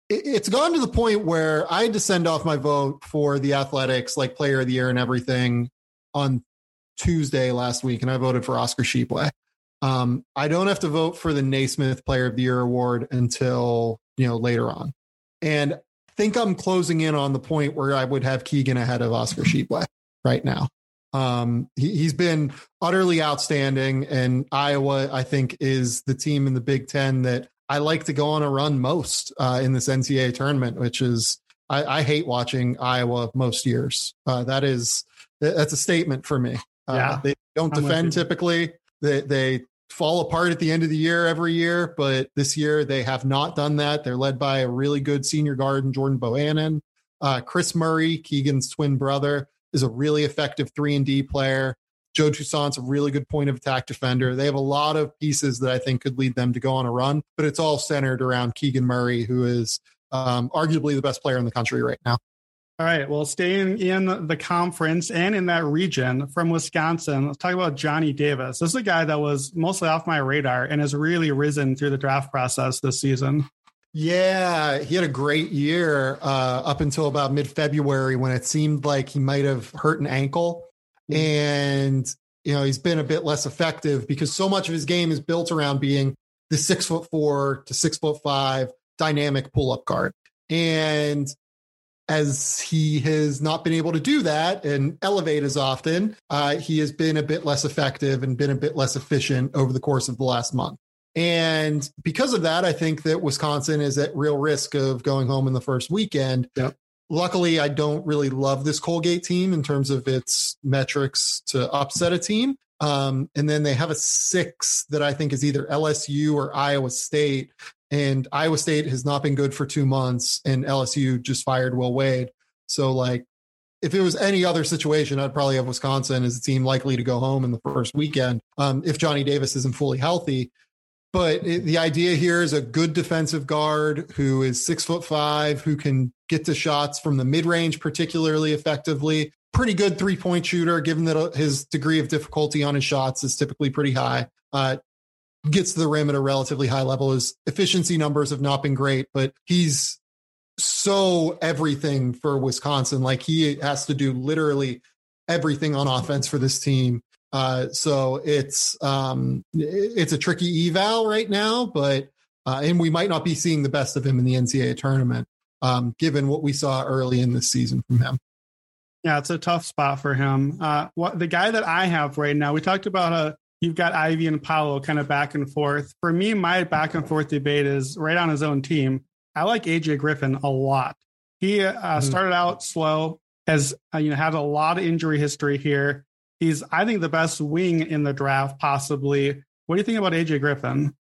it's gone to the point where I had to send off my vote for the athletics, like player of the year and everything on Tuesday last week, and I voted for Oscar Tshiebwe. Um, I don't have to vote for the Naismith Player of the Year award until you know later on, and I think I'm closing in on the point where I would have Keegan ahead of Oscar Tshiebwe right now. Um, he, he's been utterly outstanding, and Iowa, I think, is the team in the Big Ten that I like to go on a run most uh, in this NCAA tournament, which is I, I hate watching Iowa most years. Uh, that is that's a statement for me. Uh, Yeah, they don't I'm defend typically. They they fall apart at the end of the year every year, but this year they have not done that. They're led by a really good senior guard in Jordan Bohannon. Uh, Kris Murray, Keegan's twin brother, is a really effective three and D player. Joe Toussaint's a really good point of attack defender. They have a lot of pieces that I think could lead them to go on a run, but it's all centered around Keegan Murray, who is um, arguably the best player in the country right now. All right. Well, staying in the conference and in that region from Wisconsin, let's talk about Johnny Davis. This is a guy that was mostly off my radar and has really risen through the draft process this season. Yeah, he had a great year uh, up until about mid February when it seemed like he might have hurt an ankle. And, you know, he's been a bit less effective because so much of his game is built around being the six foot four to six foot five dynamic pull up guard. And as he has not been able to do that and elevate as often, uh, he has been a bit less effective and been a bit less efficient over the course of the last month. And because of that, I think that Wisconsin is at real risk of going home in the first weekend. Yep. Luckily, I don't really love this Colgate team in terms of its metrics to upset a team. Um, and then they have a six that I think is either LSU or Iowa State. And Iowa State has not been good for two months, and LSU just fired Will Wade. So, like, if it was any other situation, I'd probably have Wisconsin as a team likely to go home in the first weekend um, if Johnny Davis isn't fully healthy. But it, the idea here is a good defensive guard who is six foot five, who can get to shots from the mid range particularly effectively. Pretty good three point shooter, given that uh, his degree of difficulty on his shots is typically pretty high. Uh, gets to the rim at a relatively high level. His efficiency numbers have not been great, but he's so everything for Wisconsin. Like he has to do literally everything on offense for this team. Uh, so it's um, it's a tricky eval right now, but uh, and we might not be seeing the best of him in the NCAA tournament, um, given what we saw early in this season from him. Yeah, it's a tough spot for him. Uh, what the guy that I have right now, we talked about uh, you've got Ivey and Paolo kind of back and forth. For me, my back and forth debate is right on his own team. I like AJ Griffin a lot. He uh, mm-hmm. started out slow, has uh, you know had a lot of injury history here. He's I think the best wing in the draft possibly. What do you think about AJ Griffin?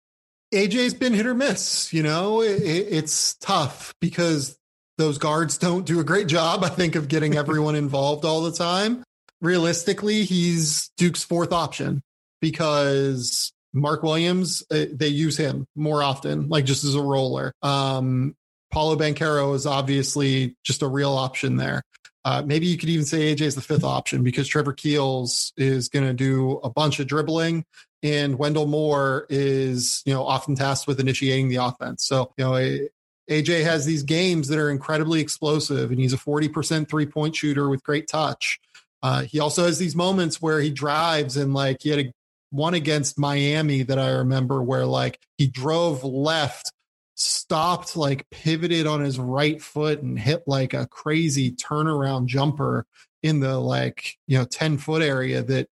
AJ's been hit or miss. You know, it, it's tough because those guards don't do a great job. I think of getting everyone involved all the time. Realistically, he's Duke's fourth option because Mark Williams, uh, they use him more often, like just as a roller. Um, Paolo Banchero is obviously just a real option there. Uh, maybe you could even say AJ is the fifth option because Trevor Keels is going to do a bunch of dribbling and Wendell Moore is, you know, often tasked with initiating the offense. So, you know, AJ has these games that are incredibly explosive and he's a 40% three point shooter with great touch. Uh, he also has these moments where he drives and like he had a one against Miami that I remember where like he drove left, stopped, like pivoted on his right foot and hit like a crazy turnaround jumper in the like, you know, 10 foot area that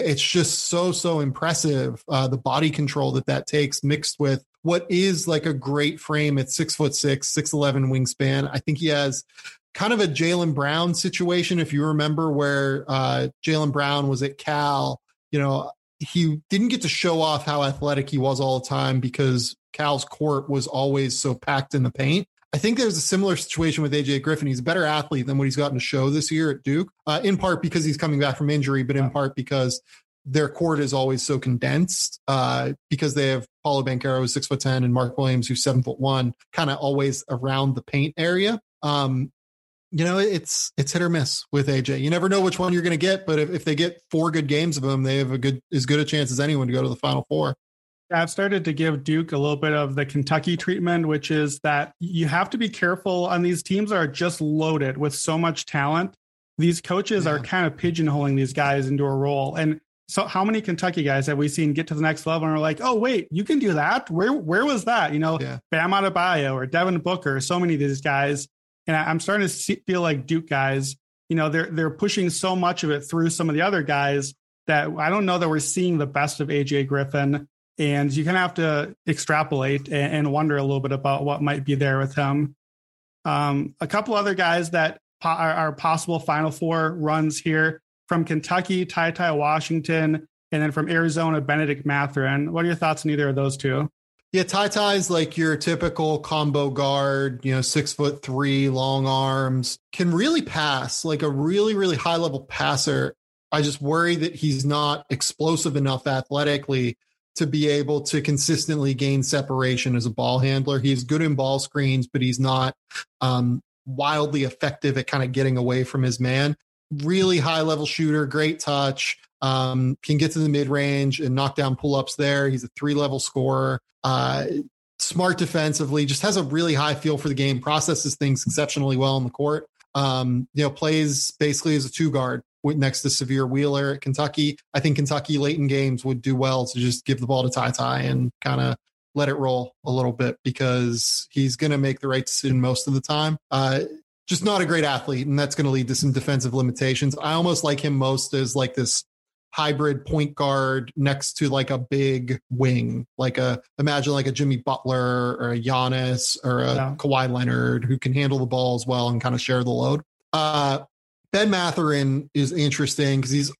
it's just so, so impressive. Uh, the body control that that takes mixed with what is like a great frame at six foot six, 6'11 wingspan. I think he has kind of a Jaylen Brown situation. If you remember where uh, Jaylen Brown was at Cal, you know, he didn't get to show off how athletic he was all the time because Cal's court was always so packed in the paint. I think there's a similar situation with AJ Griffin. He's a better athlete than what he's gotten to show this year at Duke, uh, in part because he's coming back from injury, but in part because their court is always so condensed uh, because they have Paolo Banchero, who's six foot 10, and Mark Williams, who's seven foot one, kind of always around the paint area. Um, you know, it's it's hit or miss with AJ. You never know which one you're going to get, but if, if they get four good games of him, they have a good as good a chance as anyone to go to the Final Four. I've started to give Duke a little bit of the Kentucky treatment, which is that you have to be careful. And these teams are just loaded with so much talent. These coaches yeah. are kind of pigeonholing these guys into a role. And so, how many Kentucky guys have we seen get to the next level and are like, "Oh, wait, you can do that? Where where was that? You know, yeah. Bam Adebayo or Devin Booker, so many of these guys." And I'm starting to see, feel like Duke guys, you know, they're they're pushing so much of it through some of the other guys that I don't know that we're seeing the best of AJ Griffin. And you kind of have to extrapolate and, wonder a little bit about what might be there with him. Um, a couple other guys that po- are, possible Final Four runs here from Kentucky, Ty Ty Washington, and then from Arizona, Bennedict Mathurin. What are your thoughts on either of those two? Yeah, Ty Ty's like your typical combo guard, you know, six foot three, long arms, can really pass, like a really, really high level passer. I just worry that he's not explosive enough athletically to be able to consistently gain separation as a ball handler. He's good in ball screens, but he's not um, wildly effective at kind of getting away from his man. Really high level shooter, great touch, um, can get to the mid range and knock down pull ups there. He's a three level scorer. Uh, smart defensively, just has a really high feel for the game, processes things exceptionally well on the court. Um, you know, plays basically as a two guard next to Sahvir Wheeler at Kentucky. I think Kentucky late in games would do well to just give the ball to Ty Ty and kind of let it roll a little bit because he's going to make the right decision most of the time. Uh, just not a great athlete, and that's going to lead to some defensive limitations. I almost like him most as like this hybrid point guard next to like a big wing, like a imagine like a Jimmy Butler or a Giannis or a yeah. Kawhi Leonard who can handle the ball as well and kind of share the load. Uh, Ben Mathurin is interesting because he's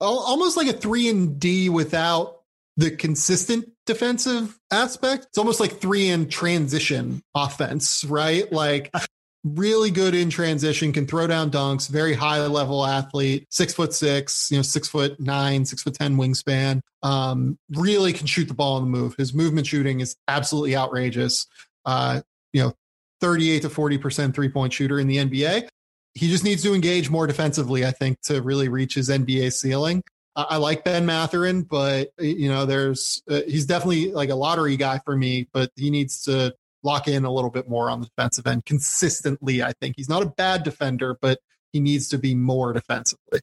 almost like a three and D without the consistent defensive aspect. It's almost like three and transition offense, right? Like really good in transition, can throw down dunks, very high level athlete, six foot six, you know, six foot nine, six foot 10 wingspan. Um, really can shoot the ball on the move. His movement shooting is absolutely outrageous. Uh, you know, 38 to 40% three point shooter in the NBA he just needs to engage more defensively, I think, to really reach his NBA ceiling. I, I like Ben Mathurin, but you know, there's uh, he's definitely like a lottery guy for me, but he needs to lock in a little bit more on the defensive end consistently. I think he's not a bad defender, but he needs to be more defensively.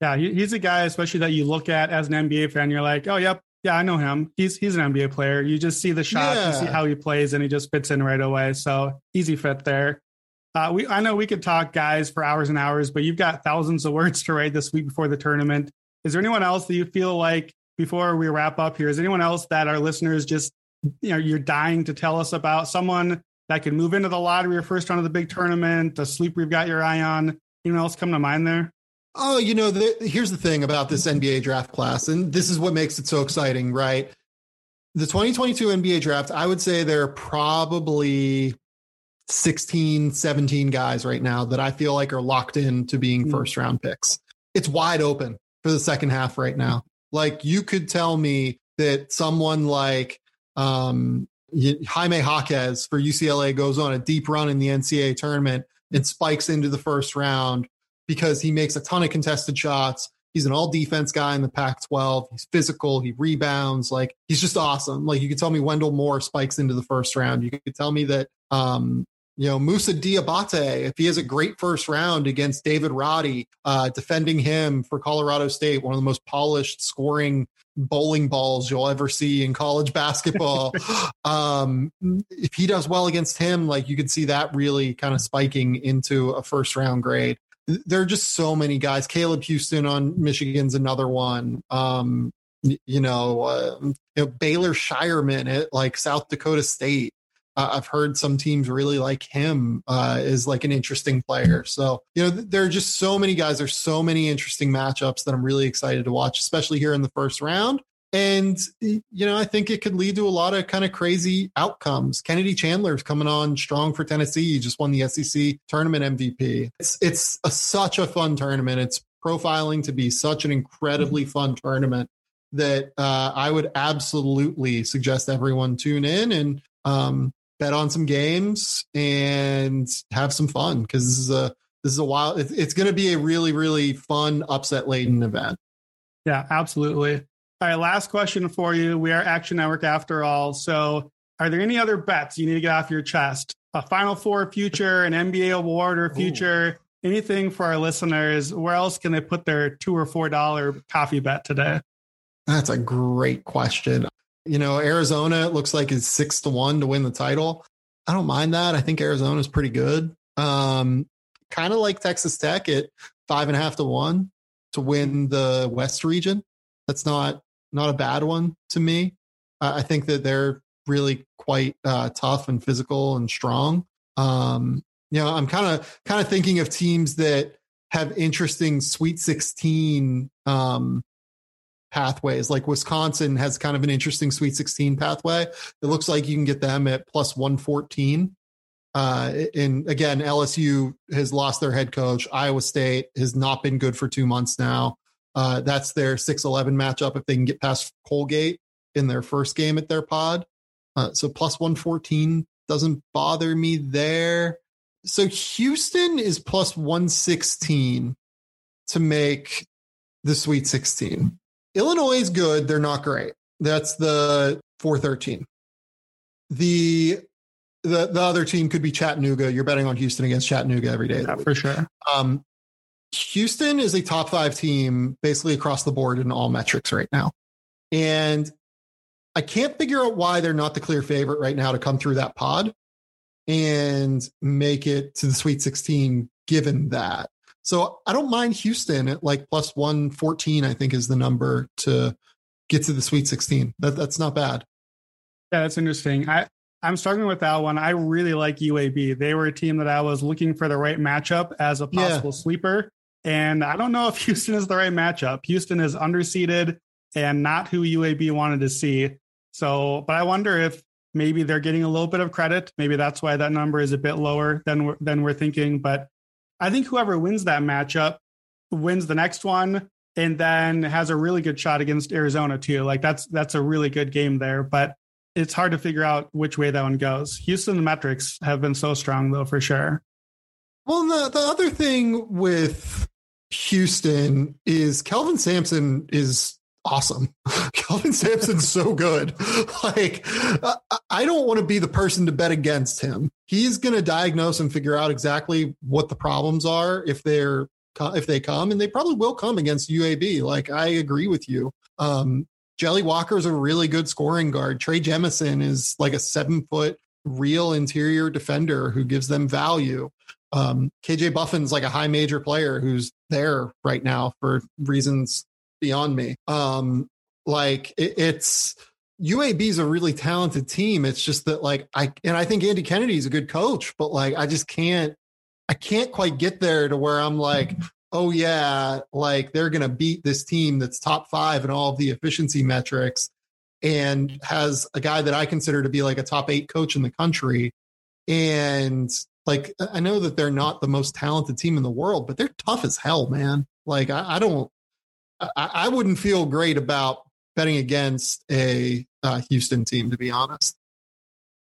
Yeah, he's a guy, especially that you look at as an NBA fan. You're like, oh, yep, yeah, I know him. He's he's an NBA player. You just see the shots, yeah. you see how he plays, and he just fits in right away. So easy fit there. Uh, we I know we could talk guys for hours and hours, but you've got thousands of words to write this week before the tournament. Is there anyone else that you feel like before we wrap up here? Is anyone else that our listeners just you know you're dying to tell us about? Someone that could move into the lottery or first round of the big tournament, a sleeper you've got your eye on. Anyone else come to mind there? Oh, you know, the, here's the thing about this NBA draft class, and this is what makes it so exciting, right? The 2022 NBA draft, I would say there are probably 16, 17 guys right now that I feel like are locked in to being hmm. first round picks. It's wide open for the second half right now. Like you could tell me that someone like um, Jaime Jaquez for UCLA goes on a deep run in the NCAA tournament and spikes into the first round because he makes a ton of contested shots. He's an all defense guy in the Pac 12. He's physical. He rebounds. Like he's just awesome. Like you could tell me Wendell Moore spikes into the first round. You could tell me that, um, you know, Moussa Diabate, if he has a great first round against David Roddy, uh, defending him for Colorado State, one of the most polished scoring bowling balls you'll ever see in college basketball. um, if he does well against him, like you could see that really kind of spiking into a first round grade there are just so many guys. Caleb Houstan on Michigan's another one. Um, you know, uh, you know Baylor Scheierman at like South Dakota State. Uh, I've heard some teams really like him uh, is like an interesting player. So you know, there are just so many guys. There's so many interesting matchups that I'm really excited to watch, especially here in the first round. And, you know, I think it could lead to a lot of kind of crazy outcomes. Kennedy Chandler's coming on strong for Tennessee. He just won the SEC tournament MVP. It's, it's a, such a fun tournament. It's profiling to be such an incredibly fun tournament that uh, I would absolutely suggest everyone tune in and um, bet on some games and have some fun because this is a this is a wild. It's, it's going to be a really really fun upset laden event. Yeah, absolutely. All right, last question for you. We are Action Network after all. So, are there any other bets you need to get off your chest? A Final Four future, an NBA award or future, Ooh. anything for our listeners? Where else can they put their two or four dollar coffee bet today? That's a great question. You know, Arizona it looks like is six to one to win the title. I don't mind that. I think Arizona is pretty good. Um, kind of like Texas Tech at five and a half to one to win the West region. That's not not a bad one to me. I think that they're really quite uh, tough and physical and strong. Um, you know, I'm kind of kind of thinking of teams that have interesting Sweet 16 um, pathways. Like Wisconsin has kind of an interesting Sweet 16 pathway. It looks like you can get them at plus 114. Uh, and again, LSU has lost their head coach. Iowa State has not been good for two months now. Uh, that's their 6 11 matchup if they can get past Colgate in their first game at their pod. Uh, so plus 114 doesn't bother me there. So Houston is plus 116 to make the Sweet 16. Illinois is good. They're not great. That's the 413. The the the other team could be Chattanooga. You're betting on Houston against Chattanooga every day. Yeah, for sure. Um, Houston is a top five team basically across the board in all metrics right now. And I can't figure out why they're not the clear favorite right now to come through that pod and make it to the Sweet 16, given that. So I don't mind Houston at like plus 114, I think is the number to get to the Sweet 16. That, that's not bad. Yeah, that's interesting. I, I'm struggling with that one. I really like UAB. They were a team that I was looking for the right matchup as a possible yeah. sleeper. And I don't know if Houston is the right matchup. Houston is underseeded and not who UAB wanted to see. So, but I wonder if maybe they're getting a little bit of credit. Maybe that's why that number is a bit lower than we're, than we're thinking. But I think whoever wins that matchup wins the next one and then has a really good shot against Arizona too. Like that's that's a really good game there. But it's hard to figure out which way that one goes. Houston metrics have been so strong though for sure. Well, the the other thing with Houston is Kelvin Sampson is awesome. Kelvin Sampson's so good. Like, I don't want to be the person to bet against him. He's going to diagnose and figure out exactly what the problems are if they're if they come, and they probably will come against UAB. Like, I agree with you. Um, Jelly Walker is a really good scoring guard. Trey Jemison is like a seven foot real interior defender who gives them value. Um, KJ Buffen's like a high major player who's there right now for reasons beyond me. Um, like it, it's UAB is a really talented team. It's just that like I and I think Andy Kennedy is a good coach, but like I just can't I can't quite get there to where I'm like, oh yeah, like they're gonna beat this team that's top five in all of the efficiency metrics and has a guy that I consider to be like a top eight coach in the country. And like I know that they're not the most talented team in the world, but they're tough as hell, man. Like I, I don't I, I wouldn't feel great about betting against a uh, Houston team, to be honest.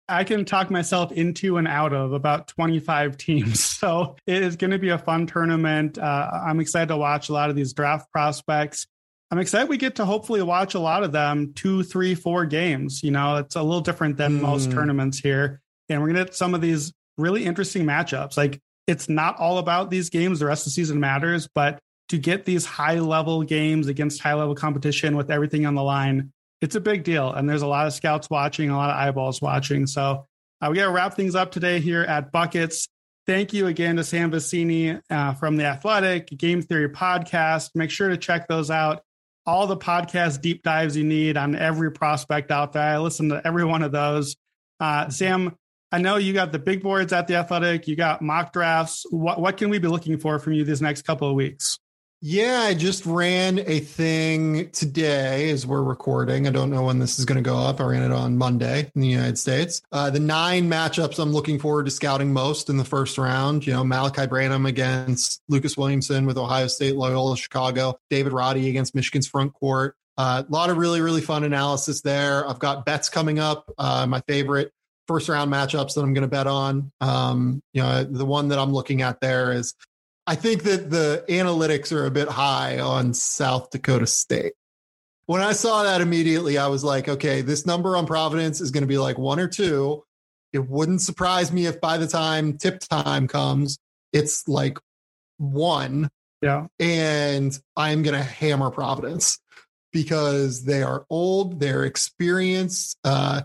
I can talk myself into and out of about 25 teams. So it is going to be a fun tournament. Uh, I'm excited to watch a lot of these draft prospects. I'm excited we get to hopefully watch a lot of them two, three, four games. You know, it's a little different than mm. most tournaments here. And we're going to get some of these really interesting matchups. Like it's not all about these games, the rest of the season matters, but to get these high level games against high level competition with everything on the line, it's a big deal. And there's a lot of scouts watching, a lot of eyeballs watching. So uh, we got to wrap things up today here at Buckets. Thank you again to Sam Vecenie uh, from the Athletic Game Theory podcast. Make sure to check those out. All the podcast deep dives you need on every prospect out there. I listen to every one of those. Uh, Sam, I know you got the big boards at the Athletic. You got mock drafts. What what can we be looking for from you these next couple of weeks? Yeah, I just ran a thing today as we're recording. I don't know when this is going to go up. I ran it on Monday in the United States. Uh, the nine matchups I'm looking forward to scouting most in the first round, you know, Malachi Branham against Lucas Williamson with Ohio State, Loyola Chicago, David Roddy against Michigan's front court. Uh, a lot of really, really fun analysis there. I've got bets coming up. Uh, my favorite first round matchups that I'm going to bet on. Um, you know, the one that I'm looking at there is I think that the analytics are a bit high on South Dakota State. When I saw that immediately, I was like, okay, this number on Providence is going to be like one or two. It wouldn't surprise me if by the time tip time comes, it's like one. Yeah. And I'm going to hammer Providence because they are old, they're experienced, uh,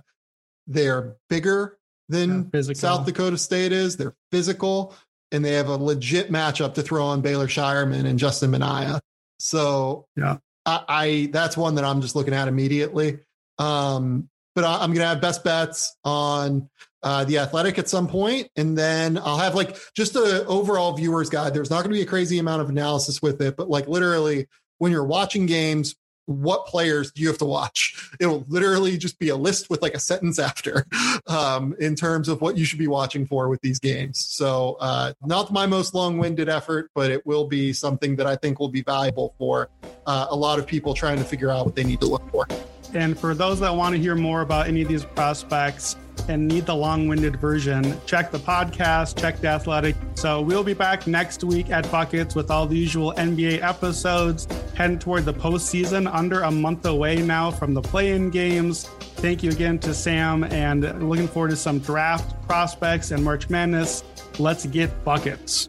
they're bigger than South Dakota State is, they're physical and they have a legit matchup to throw on Baylor Scheierman and Justin Minaya. So yeah, I, I that's one that I'm just looking at immediately. Um, but I, am going to have best bets on uh, the athletic at some point, and then I'll have like just a overall viewers guide. There's not going to be a crazy amount of analysis with it, but like literally when you're watching games, what players do you have to watch? It'll literally just be a list with like a sentence after um, in terms of what you should be watching for with these games. So, uh, not my most long winded effort, but it will be something that I think will be valuable for uh, a lot of people trying to figure out what they need to look for. And for those that want to hear more about any of these prospects and need the long winded version, check the podcast, check the athletic. So we'll be back next week at Buckets with all the usual NBA episodes, heading toward the postseason, under a month away now from the play in games. Thank you again to Sam and looking forward to some draft prospects and March Madness. Let's get buckets.